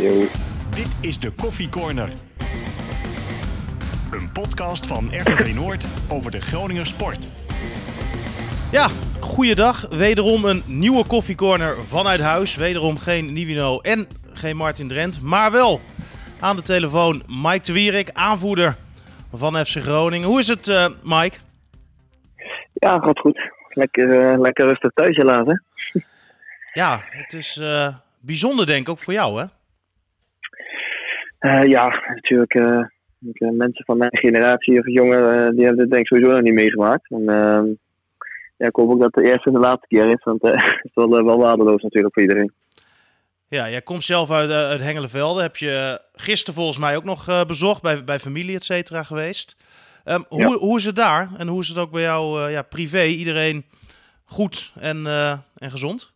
Yo. Dit is de Koffie Corner. Een podcast van RTV Noord over de Groninger sport. Ja, goeiedag. Wederom een nieuwe koffiecorner vanuit huis. Wederom geen Nivino en geen Martin Drent, maar wel aan de telefoon Mike de Wierik, aanvoerder van FC Groningen. Hoe is het, uh, Mike? Ja, gaat goed. Lekker, uh, lekker rustig thuis helaas, hè? Ja, het is uh, bijzonder denk ik ook voor jou, hè? Ja, natuurlijk. mensen van mijn generatie of jongeren, die hebben het denk ik sowieso nog niet meegemaakt. En, ehm, ja, ik hoop ook dat het de eerste en de laatste keer is, want het is wel, wel waardeloos natuurlijk voor iedereen. Ja, jij komt zelf uit, uit Hengelenvelde. Heb je gisteren volgens mij ook nog uh, bezocht bij, bij familie, et cetera, geweest. Um, hoe, ja. hoe is het daar? En hoe is het ook bij jou uh, ja, privé? Iedereen goed en, uh, en gezond?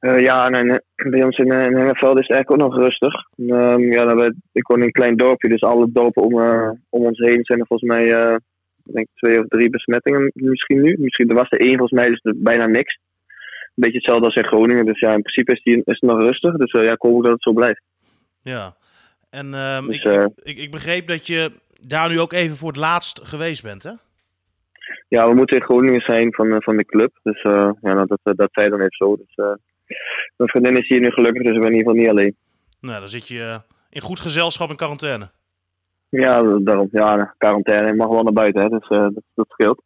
Ja, en, bij ons in, in Hengelenvelde is het eigenlijk ook nog rustig. Um, ja, we, ik woon in een klein dorpje, dus alle dorpen om, om ons heen zijn er volgens mij denk twee of drie besmettingen misschien nu. Misschien er was er één, volgens mij er bijna niks een beetje hetzelfde als in Groningen. Dus ja, in principe is, die, is het nog rustig. Dus ja, ik hoop dat het zo blijft. Ja, en um, dus, ik, ik, ik, begreep dat je daar nu ook even voor het laatst geweest bent, hè? Ja, we moeten in Groningen zijn van, van de club. Dus uh, ja, nou, dat, dat zei dan even zo. Dus mijn vriendin is hier nu gelukkig, dus ik ben in ieder geval niet alleen. Nou, dan zit je in goed gezelschap in quarantaine. Ja, daarom. Ja, quarantaine mag wel naar buiten, hè, dus dat, dat scheelt.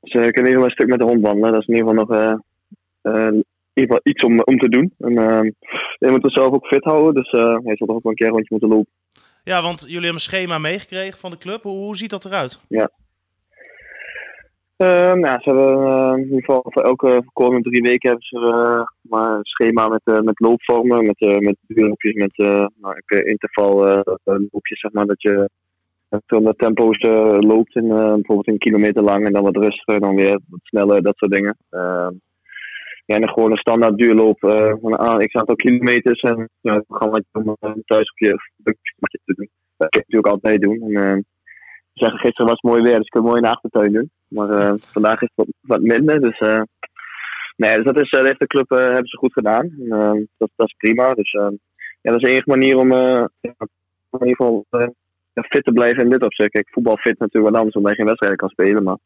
Dus ik kan in ieder geval een stuk met de hond wandelen. Dat is in ieder geval nog in ieder geval iets om, om te doen. En uh, je moet zelf ook fit houden, dus uh, je zal toch ook wel een keer rondje moeten lopen. Ja, want jullie hebben een schema meegekregen van de club. Hoe, hoe ziet dat eruit? Ja. Uh, nou, ze hebben uh, in ieder geval voor elke komende drie weken hebben ze uh, maar een schema met, uh, met loopvormen, met, uh, met loopjes, met nou, interval loopjes, zeg maar, dat je veel tempo's loopt, in, bijvoorbeeld een kilometer lang en dan wat rustiger, dan weer wat sneller, dat soort dingen. Ehm, ja, en gewoon een standaard duurloop van een x aantal kilometers. En ja, het programma om thuis op je te doen. Dat kan je natuurlijk altijd doen. En, zeggen, gisteren was het mooi weer, dus ik kon mooi in de achtertuin doen. Maar vandaag is het wat, minder. Dus, nee, dus dat, is, dat heeft de club hebben ze goed gedaan. En, dat, dat is prima. Dus ja, dat is de enige manier om in ieder geval fit te blijven in dit opzicht. Kijk, voetbal fit natuurlijk wat anders, omdat je geen wedstrijden kan spelen. Maar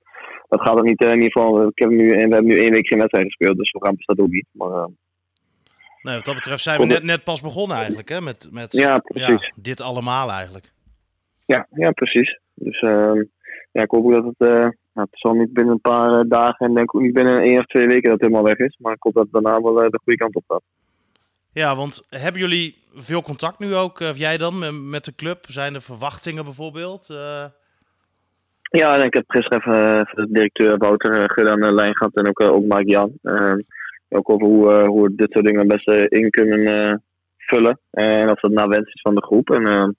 dat gaat ook niet in ieder geval. Ik heb nu, we hebben nu één week geen wedstrijd gespeeld, dus we gaan dat ook niet. Maar, uh, nee, wat dat betreft zijn we net, net pas begonnen eigenlijk, hè? Met, met ja, precies. Ja, dit allemaal eigenlijk. Ja, ja precies. Dus uh, ja, ik hoop dat het, uh, nou, het zal niet binnen een paar dagen en denk ook niet binnen één of twee weken dat het helemaal weg is. Maar ik hoop dat het daarna wel de goede kant op gaat. Ja, want hebben jullie veel contact nu ook, of jij dan, met de club? Zijn er verwachtingen bijvoorbeeld? Uh... Ja, en ik heb gisteren even de directeur Wouter Gud aan de lijn gehad en ook, ook Mike Jan. Uh, ook over hoe, uh, hoe we dit soort dingen het beste in kunnen vullen. En of dat naar wens is van de groep. En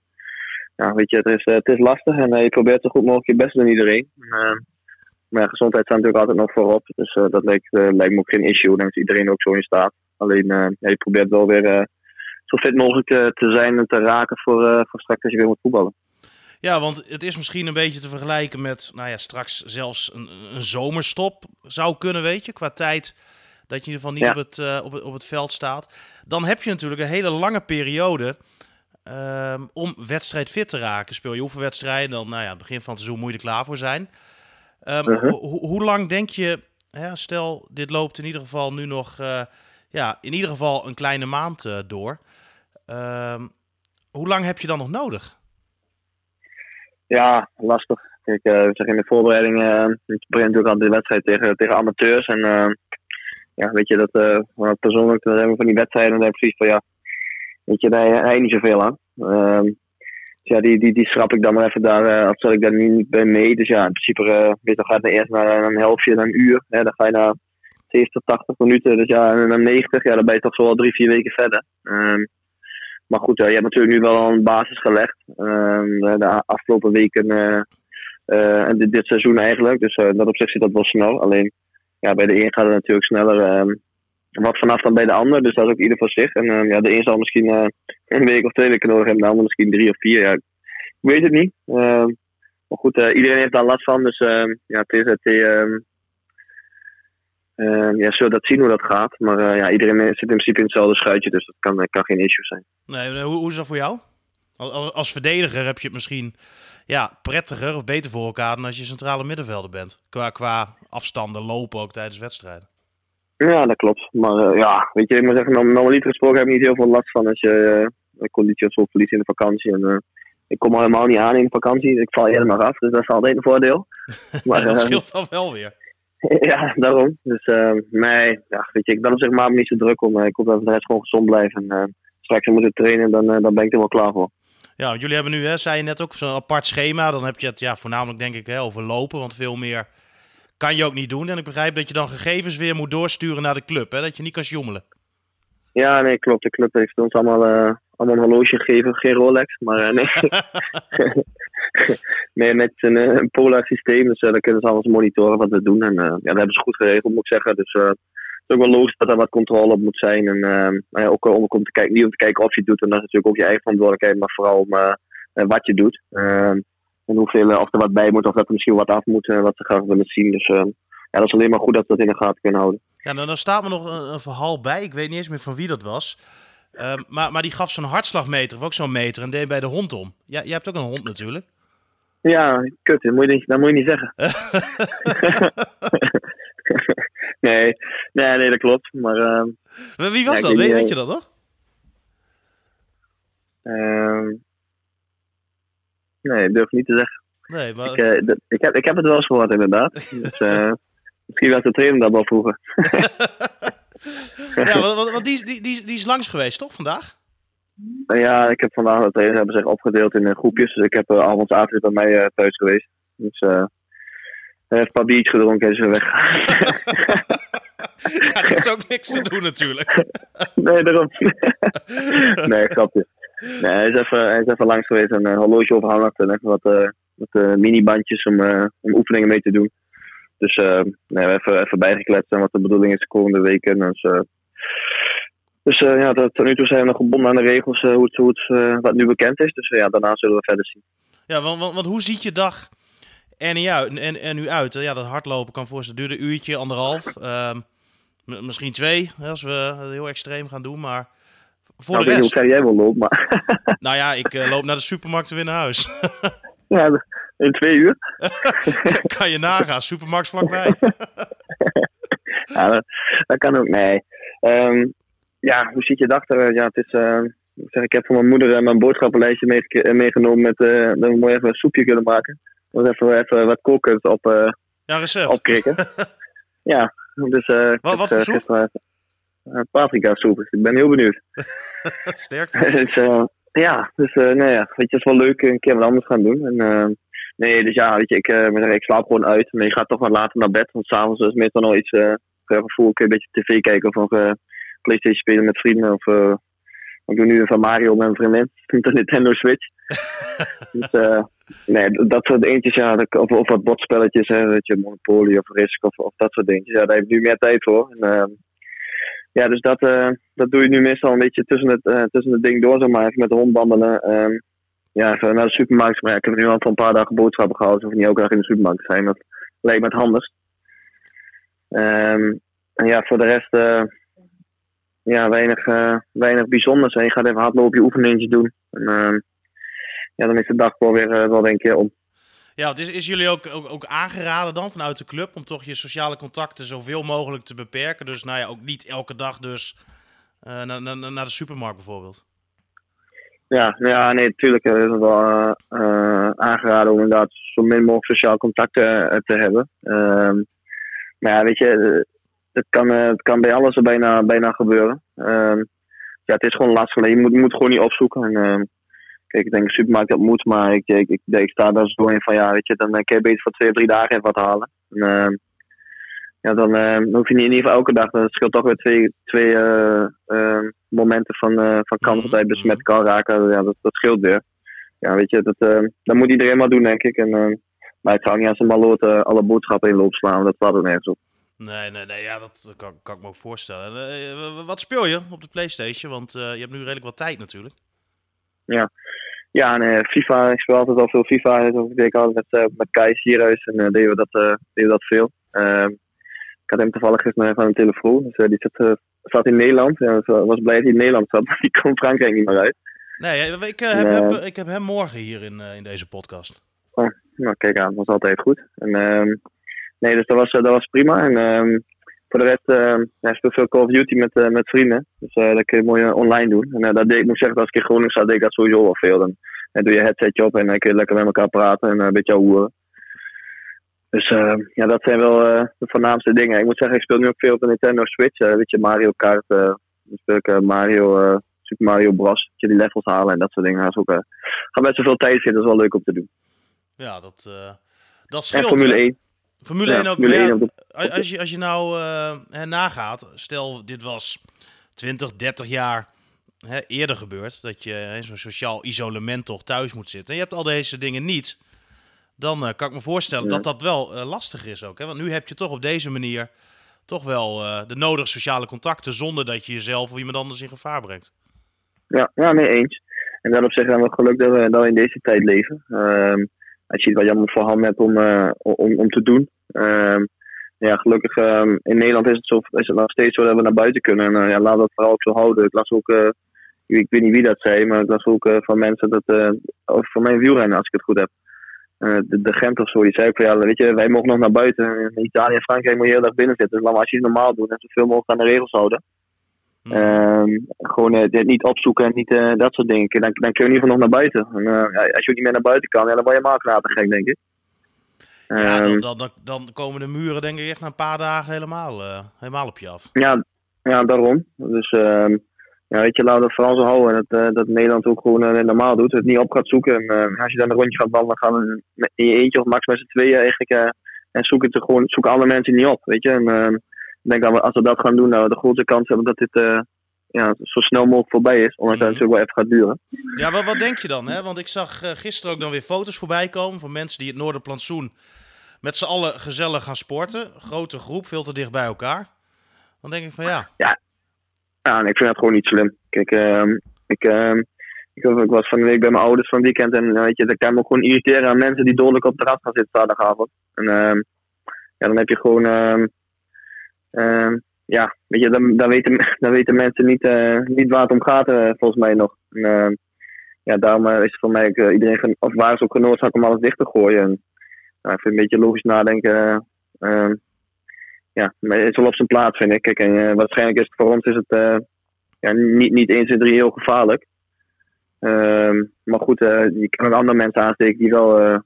ja, weet je, het is, het is lastig en je probeert zo goed mogelijk je best doen iedereen. Maar ja, gezondheid staat natuurlijk altijd nog voorop. Dus dat lijkt, lijkt me ook geen issue. Dan is iedereen ook zo in staat. Alleen ja, je probeert wel weer zo fit mogelijk te zijn en te raken voor, voor straks als je weer moet voetballen. Ja, want het is misschien een beetje te vergelijken met, nou ja, straks zelfs een, een zomerstop zou kunnen, weet je, qua tijd dat je in ieder geval niet op, het, op, het, op het veld staat. Dan heb je natuurlijk een hele lange periode um, om wedstrijd fit te raken. Speel je oefenwedstrijden, dan, nou ja, begin van het seizoen moet je er klaar voor zijn. Um, uh -huh. ho hoe lang denk je, hè, stel dit loopt in ieder geval nu nog, uh, ja, in ieder geval een kleine maand door. Um, hoe lang heb je dan nog nodig? Ja, lastig. Kijk, uh, zeg in de voorbereiding ik begin natuurlijk aan de wedstrijd tegen, tegen amateurs. En ja, weet je, dat uh, persoonlijk dan hebben we van die wedstrijden dan precies van ja, weet je, daar heb je niet zoveel aan. Uh, ja, die, die, die schrap ik dan maar even daar, of zal ik daar niet bij mee. Dus ja, in principe, uh, dan gaat het eerst naar een helftje, naar een uur. Hè, dan ga je naar 70, 80 minuten. Dus ja, en dan 90, ja, dan ben je toch zo al drie, vier weken verder. Uh, maar goed, je hebt natuurlijk nu wel een basis gelegd. Uh, de afgelopen weken uh, uh, en dit, dit, seizoen eigenlijk. Dus dat op zich zit dat wel snel. Alleen ja, bij de een gaat het natuurlijk sneller ehm, wat vanaf dan bij de ander. Dus dat is ook ieder voor zich. En ehm, ja, de een zal misschien een week of twee weken nodig hebben. Ander misschien drie of vier. Ja, ik weet het niet. maar goed, iedereen heeft daar last van. Dus ja, het is het. Ehm, ja, zullen dat zien hoe dat gaat. Maar eh, ja, iedereen zit in principe in hetzelfde schuitje, dus dat kan, kan geen issue zijn. Nee, hoe, hoe is dat voor jou? Als, als verdediger heb je het misschien ja, prettiger of beter voor elkaar dan als je centrale middenvelder bent. Qua, qua afstanden lopen ook tijdens wedstrijden. Ja, dat klopt. Maar uh, ja, weet je, ik moet zeggen, normaliter gesproken heb ik niet heel veel last van als je uh, conditie of zo verliest in de vakantie. En, uh, ik kom al helemaal niet aan in de vakantie. Ik val eerder nog af, dus dat is altijd een voordeel. Maar, dat scheelt dan wel weer. ja, daarom. Dus nee, ja, weet je, ik ben op zich maar niet zo druk om. ik hoop dat de rest gewoon gezond blijven. En straks moeten trainen, dan, dan ben ik er wel klaar voor. Ja, jullie hebben nu, hè, zei je net ook, zo'n apart schema. Dan heb je het ja, voornamelijk denk ik hè, over lopen, want veel meer kan je ook niet doen. En ik begrijp dat je dan gegevens weer moet doorsturen naar de club, hè? dat je niet kan jommelen. Ja, nee, klopt. De club heeft ons allemaal, uh, allemaal een horloge gegeven, geen Rolex, maar uh, nee. nee, met een, uh, een Polar systeem, dus daar kunnen ze alles monitoren wat we doen. En ja, dat hebben ze goed geregeld, moet ik zeggen. Dus het is ook wel logisch dat er wat controle op moet zijn. En ja, ook om, om te kijken, niet om te kijken of je het doet, en dat is natuurlijk ook je eigen verantwoordelijkheid, maar vooral om wat je doet. Ehm, en hoeveel, of er wat bij moet, of dat er misschien wat af moet, wat ze graag willen zien. Dus ja, dat is alleen maar goed dat we dat in de gaten kunnen houden. Ja, nou, dan staat me nog een, een, verhaal bij. Ik weet niet eens meer van wie dat was. Uh, maar, maar die gaf zo'n hartslagmeter, of ook zo'n meter, en deed bij de hond om. Ja, jij hebt ook een hond natuurlijk. Ja, kut, dat moet je niet, dat moet je niet zeggen. nee, nee, nee, dat klopt. Maar, uh, wie was ja, dat? Weet, weet, je dat nog? Uh, nee, durf niet te zeggen. Nee, maar... ik, uh, ik, heb, ik heb het wel eens gehoord, inderdaad. dus, Misschien was de trainer dat wel vroeger. ja, want, want die, die, die, die is langs geweest, toch, vandaag? Ja, ik heb vandaag de trainer hebben zich opgedeeld in groepjes. Dus ik heb uh, avonds avond bij mij uh, thuis geweest. Dus uh, hij heeft een paar biertjes gedronken en is weg. ja, dat heeft ook niks te doen natuurlijk. nee, daarom. nee, grapje. Nee, hij is even, hij is even langs geweest en een horloge overhandigd en even wat, wat minibandjes om, om oefeningen mee te doen. Dus uh, nee, we even, even bijgekletst en wat de bedoeling is de komende weken. Dus, uh, dus uh, ja, tot, nu toe zijn we nog gebonden aan de regels hoe het, hoe het, wat nu bekend is. Dus ja, daarna zullen we verder zien. Ja, want, want, want hoe ziet je dag er, niet uit, en, en nu uit? Ja, dat hardlopen kan voor ze duurde een uurtje, anderhalf. Ehm, misschien twee, als we heel extreem gaan doen. Maar voor nou, de rest... hoe ver jij wel loopt, maar... nou ja, ik loop naar de supermarkt en weer naar huis. ja, in twee uur. kan je nagaan, supermarkt vlakbij. ja, dat, dat, kan ook, nee. Um, ja, hoe ziet je dag er? Ja, het is, uh, ik, zeg, ik heb van mijn moeder mijn boodschappenlijstje meegenomen met uh, dat we mooi even een soepje kunnen maken. Dus even, even wat koken op, uh, ja, recept. opkrikken. ja, dus... Uh, wat, wat voor soep? paprika soep, dus ik ben heel benieuwd. Sterkte. dus, ja, dus nee, ja, weet je, het is wel leuk een keer wat anders gaan doen. En, Nee, dus ja, weet je, ik, uh, ik slaap gewoon uit. Maar je gaat toch wat later naar bed. Want s'avonds is meestal nog iets. Uh, voel ik een beetje tv kijken of uh, PlayStation spelen met vrienden. Of uh, ik doe nu van Mario met een vriendin. Een Nintendo Switch. dus nee, dat soort dingetjes, ja. Of, of wat botspelletjes, hè, weet je, Monopoly of Risk of, of dat soort dingetjes. Ja, daar heb ik nu meer tijd voor. En, ja, dus dat, dat doe je nu meestal een beetje tussen het, tussen het ding door, zeg maar. Even met de hond wandelen. Ehm, ja, even naar de supermarkt. Maar ja, ik heb nu al een paar dagen boodschappen gehouden. Dus of niet elke dag in de supermarkt zijn. Dat lijkt me het handigst. Um, en ja, voor de rest, uh, ja, weinig, uh, weinig bijzonders. Je gaat even hardlopen, je oefeningetje doen. En uh, ja, dan is de dag wel weer uh, wel denk ik om. Ja, is, is jullie ook, ook, ook, aangeraden dan vanuit de club om toch je sociale contacten zoveel mogelijk te beperken? Dus nou ja, ook niet elke dag dus naar, naar, naar de supermarkt bijvoorbeeld. Ja, ja, nee, natuurlijk is het wel uh, aangeraden om inderdaad zo min mogelijk sociaal contact te hebben. Uh, maar ja, weet je, het kan, het kan bij alles bijna, bijna gebeuren. Ehm, ja, het is gewoon lastig. Je moet, je moet gewoon niet opzoeken. En, ehm, kijk, ik denk de supermarkt dat moet, maar ik, ik, ik, ik sta daar zo in van ja, weet je, dan kan je beter voor twee of drie dagen even wat halen. En, ja, dan, dan hoef je niet in ieder geval elke dag. Dat scheelt toch weer twee, twee momenten van, uh, van kans dat hij besmet kan raken, ja, dat, dat scheelt weer. Ja, weet je, dat, dat moet iedereen maar doen, denk ik. En, maar ik zou niet als een maloot alle boodschappen in loop slaan, dat slaat er nergens op. Nee, nee, nee, ja, dat kan, kan ik me ook voorstellen. wat speel je op de PlayStation? Want je hebt nu redelijk wat tijd natuurlijk. Ja, ja nee, FIFA, ik speel altijd al veel FIFA. Dus ik deed altijd met, met Kai Sierhuis en deden, we dat, deden we dat veel. Ehm, had hem toevallig gisteren van een telefoon. Dus die zit, zat in Nederland. Ja, was blij dat hij in Nederland zat, maar die kon Frankrijk niet meer uit. Nee, ik, heb, heb, ik heb hem morgen hier in, in deze podcast. Oh, nou, kijk aan, dat was altijd goed. En, ehm, nee, dus dat was, dat was prima. En ehm, voor de rest, uh, ja, speel veel Call of Duty met, uh, met vrienden. Dus uh, dat kun je mooi online doen. En dat deed ik, moet zeggen, als ik in Groningen zat, deed ik dat sowieso wel veel. Dan, dan doe je headsetje op en dan kun je lekker met elkaar praten en een beetje hoeren. Dus ja, dat zijn wel de voornaamste dingen. Ik moet zeggen, ik speel nu ook veel op de Nintendo Switch. weet je, Mario Kart, dan speel ik Mario, Super Mario Bros. Dat je die levels halen en dat soort dingen. Dat is ook, gaat best wel veel tijd zitten, dat is wel leuk om te doen. Ja, dat, dat scheelt. En Formule 1. Formule 1 ook. Formule als, je, als je nou uh, nagaat, stel dit was 20, 30 jaar hè, eerder gebeurd, dat je zo'n sociaal isolement toch thuis moet zitten. En je hebt al deze dingen niet. Dan uh, kan ik me voorstellen dat dat wel uh, lastig is ook. Hè? Want nu heb je toch op deze manier toch wel de nodige sociale contacten zonder dat je jezelf of iemand anders in gevaar brengt. Ja, ja nee eens. En daarop zeggen we geluk dat we, dat we in deze tijd leven. Ehm, als je wat je allemaal voor handen hebt om, om, om te doen. Um, ja, gelukkig um, in Nederland is het, zo, is het nog steeds zo dat we naar buiten kunnen. En uh, ja, we dat vooral ook zo houden. Ik las ook, uh, ik weet niet wie dat zei, maar ik las ook uh, van mensen dat, over van mijn wielrennen, als ik het goed heb. de, de Gent of zo, die zei ook van ja, weet je, wij mogen nog naar buiten. In Italië en Frankrijk moet je heel erg binnen zitten. Dus laten we als je het normaal doen en zoveel mogelijk aan de regels houden. Mm. Um, gewoon uh, niet opzoeken en niet dat soort dingen. Dan, dan kun je in ieder geval nog naar buiten. En, als je niet meer naar buiten kan, ja, dan word je maar te gek, denk ik. Ja, dan, ehm, dan, dan, komen de muren denk ik echt na een paar dagen helemaal, uh, helemaal op je af. Ja, ja daarom. Dus uh, ja, weet je, laten we het vooral zo houden. Dat, uh, dat Nederland ook gewoon uh, normaal doet. Het niet op gaat zoeken. En als je dan een rondje gaat wandelen, gaan we in je eentje of max met z'n tweeën eigenlijk. en zoeken het gewoon, zoeken alle mensen niet op. Weet je. En ehm, ik denk dat we, als we dat gaan doen, nou, de grootste kans hebben dat dit ja, zo snel mogelijk voorbij is. Ondanks dat het natuurlijk wel even gaat duren. Ja, wat, wat denk je dan? Hè? Want ik zag uh, gisteren ook dan weer foto's voorbij komen van mensen die het Noorderplantsoen met z'n allen gezellig gaan sporten. Grote groep, veel te dicht bij elkaar. Dan denk ik van ja. Ja, ja ik vind dat gewoon niet slim. Kijk, uh, ik, uh, ik, was van de week bij mijn ouders van het weekend. En weet je, dan kan me gewoon irriteren aan mensen die dodelijk op de rad gaan zitten zaterdagavond. En uh, ja, dan heb je gewoon. Ja, weet je, dan, dan, weten, dan weten mensen niet, uh, niet waar het om gaat, uh, volgens mij nog. En, ja, daarom is voor mij iedereen, of waar is ook genoodzaakt om alles dicht te gooien. En, nou, vind een beetje logisch nadenken. Uh, ja, maar het is wel op zijn plaats, vind ik. Kijk, en, uh, waarschijnlijk is het voor ons is het ja, niet, niet eens in drie heel gevaarlijk. Ehm, maar goed, je kan ook andere mensen aansteken die wel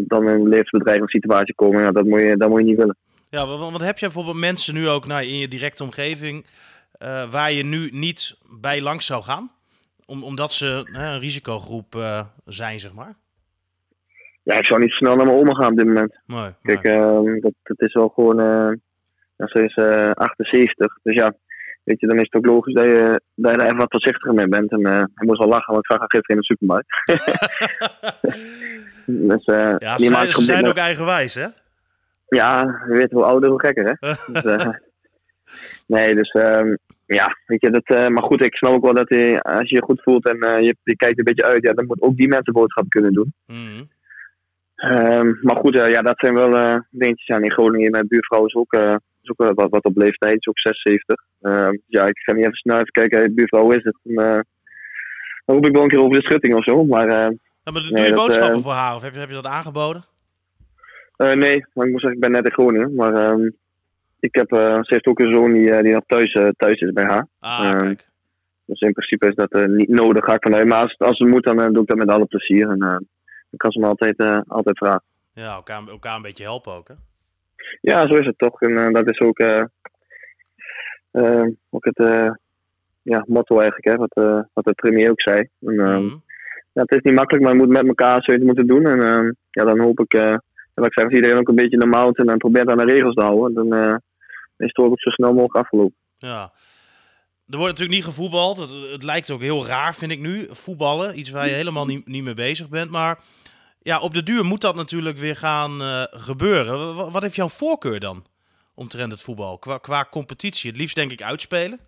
dan in een levensbedreigende situatie komen. Ja, dat, moet je, dat moet je niet willen. Ja, want heb je bijvoorbeeld mensen nu ook nou, in je directe omgeving waar je nu niet bij langs zou gaan? Om, omdat ze een risicogroep zijn, zeg maar? Ja, ik zou niet snel naar mijn oma gaan op dit moment. Kijk, uh, dat, dat is wel gewoon. Uh, ze is uh, 78. Dus ja, weet je, dan is het ook logisch dat je, dat je daar even wat voorzichtiger mee bent. En uh, hij moest wel lachen, want ik zag haar gisteren in de supermarkt. dus, ja, ze zijn, ze zijn ook eigenwijs, hè? Ja, je weet hoe ouder, hoe gekker, hè? dus, nee, dus um, ja, weet je, dat, maar goed, ik snap ook wel dat hij, als je je goed voelt en je, je, kijkt een beetje uit, ja, dan moet ook die mensen boodschap kunnen doen. Mm Um, maar goed, uh, ja, dat zijn wel uh, dingetjes. Ja, in Groningen, mijn buurvrouw is ook, uh, is ook wat, wat op leeftijd, is ook 76. Ehm, ja, ik ga niet even snel even kijken, hey, buurvrouw is het. En, dan roep ik wel een keer over de schutting of zo. Maar, ja, maar doe je boodschappen voor haar of heb je, heb je dat aangeboden? nee, maar ik moet zeggen, ik ben net in Groningen. Maar um, ik heb, ze heeft ook een zoon die, die nog thuis, thuis is bij haar. Ah, kijk. Dus in principe is dat niet nodig, ga ik vanuit. Maar als, als het moet, dan doe ik dat met alle plezier. En, ik kan ze me altijd, uh, altijd vragen. Ja, elkaar, elkaar een beetje helpen ook, hè? Ja, zo is het toch. En uh, dat is ook, uh, ook het ja, motto eigenlijk, hè, wat, wat de premier ook zei. En, mm. ja, het is niet makkelijk, maar je moet met elkaar zoiets moeten doen. En ja, dan hoop ik, wat ik zeg, als iedereen ook een beetje normaal is en probeert aan de regels te houden, dan is het ook zo snel mogelijk afgelopen. Ja. Er wordt natuurlijk niet gevoetbald. Het, het, lijkt ook heel raar, vind ik nu, voetballen. Iets waar je helemaal niet, niet mee bezig bent. Maar ja, op de duur moet dat natuurlijk weer gaan uh, gebeuren. Wat, heeft jouw voorkeur dan omtrent het voetbal? Qua, qua competitie? Het liefst denk ik uitspelen?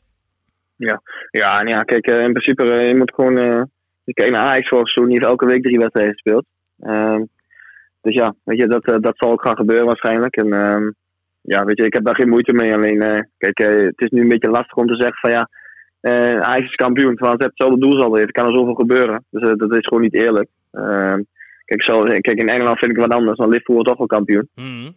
Ja, ja, ja kijk, uh, in principe, uh, je moet gewoon... Uh, kijk naar Ajax volgens zo niet elke week drie wedstrijden gespeeld. Ehm, dus ja, weet je, dat, dat zal ook gaan gebeuren waarschijnlijk. En ehm, ja, weet je, ik heb daar geen moeite mee. Alleen, eh, kijk, eh, het is nu een beetje lastig om te zeggen van ja, hij is kampioen. Terwijl het hetzelfde doel zal heeft. kan er zoveel gebeuren. Dus dat is gewoon niet eerlijk. Ehm, kijk, zo, kijk, in Engeland vind ik wat anders. Dan Liverpool toch wel kampioen. Mhm.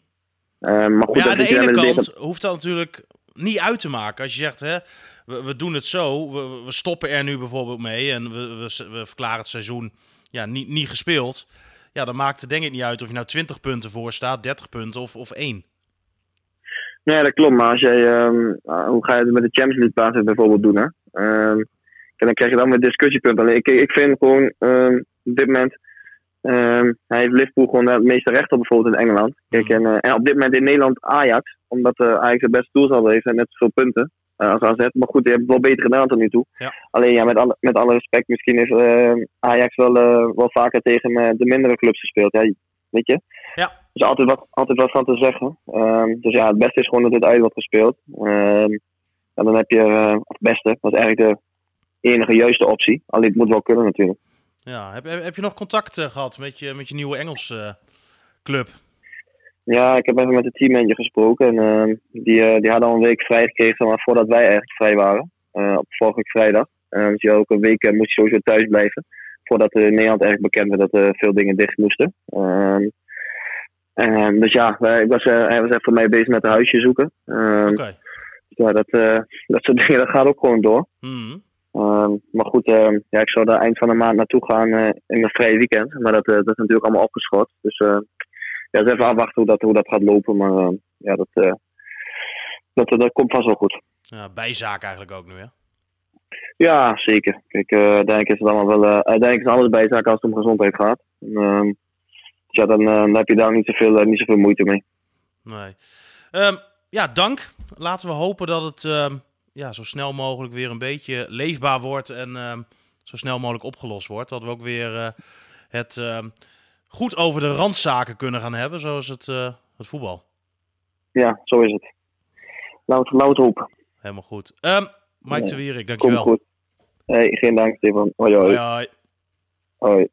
Ehm, maar goed, Ja, aan de ene kant hoeft dat natuurlijk niet uit te maken. Als je zegt, hè, we, we doen het zo, we, we stoppen er nu bijvoorbeeld mee en we, we, we verklaren het seizoen ja, niet, niet gespeeld. Ja, dan maakt het denk ik niet uit of je nou 20 punten voor staat, 30 punten of, of 1. Nee, dat klopt. Maar als jij, ehm, ah, hoe ga je het met de Champions League basis bijvoorbeeld doen? Hè? Ehm, en dan krijg je dan weer discussiepunten. Alleen ik, ik vind gewoon ehm, op dit moment. Ehm, hij heeft Liverpool gewoon het meeste recht op bijvoorbeeld in Engeland. Kijk, en, eh, en op dit moment in Nederland Ajax. Omdat eh, Ajax het beste doel heeft en net zoveel punten eh, als AZ. Maar goed, die hebben het wel beter gedaan tot nu toe. Ja. Alleen ja, met alle, met alle respect, misschien heeft Ajax wel, wel vaker tegen de mindere clubs gespeeld. Ja, weet je? Ja. Dus altijd wat, altijd wat van te zeggen. Ehm, dus ja, het beste is gewoon dat dit uit wordt gespeeld. Ehm, en dan heb je, het beste, dat is eigenlijk de enige juiste optie. Alleen het moet wel kunnen natuurlijk. Ja, heb, heb je nog contact eh, gehad met je, met je nieuwe Engelse eh, club? Ja, ik heb even met de teammanager gesproken. En ehm, die, eh, die hadden al een week vrij gekregen maar voordat wij eigenlijk vrij waren. Op vorige week vrijdag. Dus die had ook een week moest hij sowieso thuis blijven. Voordat eh, Nederland eigenlijk bekend werd dat veel dingen dicht moesten. Ehm, ehm, dus ja, wij- ik was, hij was even voor mij bezig met een huisje zoeken. Oké. ja, dat, dat soort dingen dat gaat ook gewoon door. Mhm. Ehm, maar goed, ehm, ja, ik zou daar eind van de maand naartoe gaan eh, in een vrije weekend. Maar dat, eh, dat is natuurlijk allemaal opgeschort. Dus eh, ja, even afwachten hoe dat, hoe dat gaat lopen. Maar eh, ja, dat, eh, dat, dat komt vast wel goed. Ja, bijzaak eigenlijk ook nu, hè? Ja, zeker. Kijk, eh, uiteindelijk is het allemaal wel. eh, uiteindelijk is alles bijzaak als het om gezondheid gaat. En, ehm, dus ja, dan, dan heb je daar niet zoveel, niet zoveel moeite mee. Nee. Ehm, ja, dank. Laten we hopen dat het ehm, ja, zo snel mogelijk weer een beetje leefbaar wordt en ehm, zo snel mogelijk opgelost wordt. Dat we ook weer eh, het ehm, goed over de randzaken kunnen gaan hebben, zoals het, eh, het voetbal. Ja, zo is het. We het hopen. Helemaal goed. Ehm Mike Ja, de Wierik, Komt dankjewel. goed. Hey, geen dank, Stefan. Hoi, hoi. Hoi, hoi. hoi.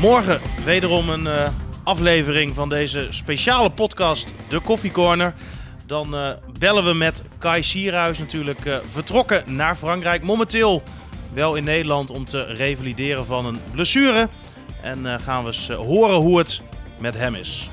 Morgen wederom een eh, aflevering van deze speciale podcast, De Koffie Corner. Dan eh, bellen we met Kai Sierhuis natuurlijk eh, vertrokken naar Frankrijk. Momenteel wel in Nederland om te revalideren van een blessure. En eh, gaan we eens horen hoe het met hem is.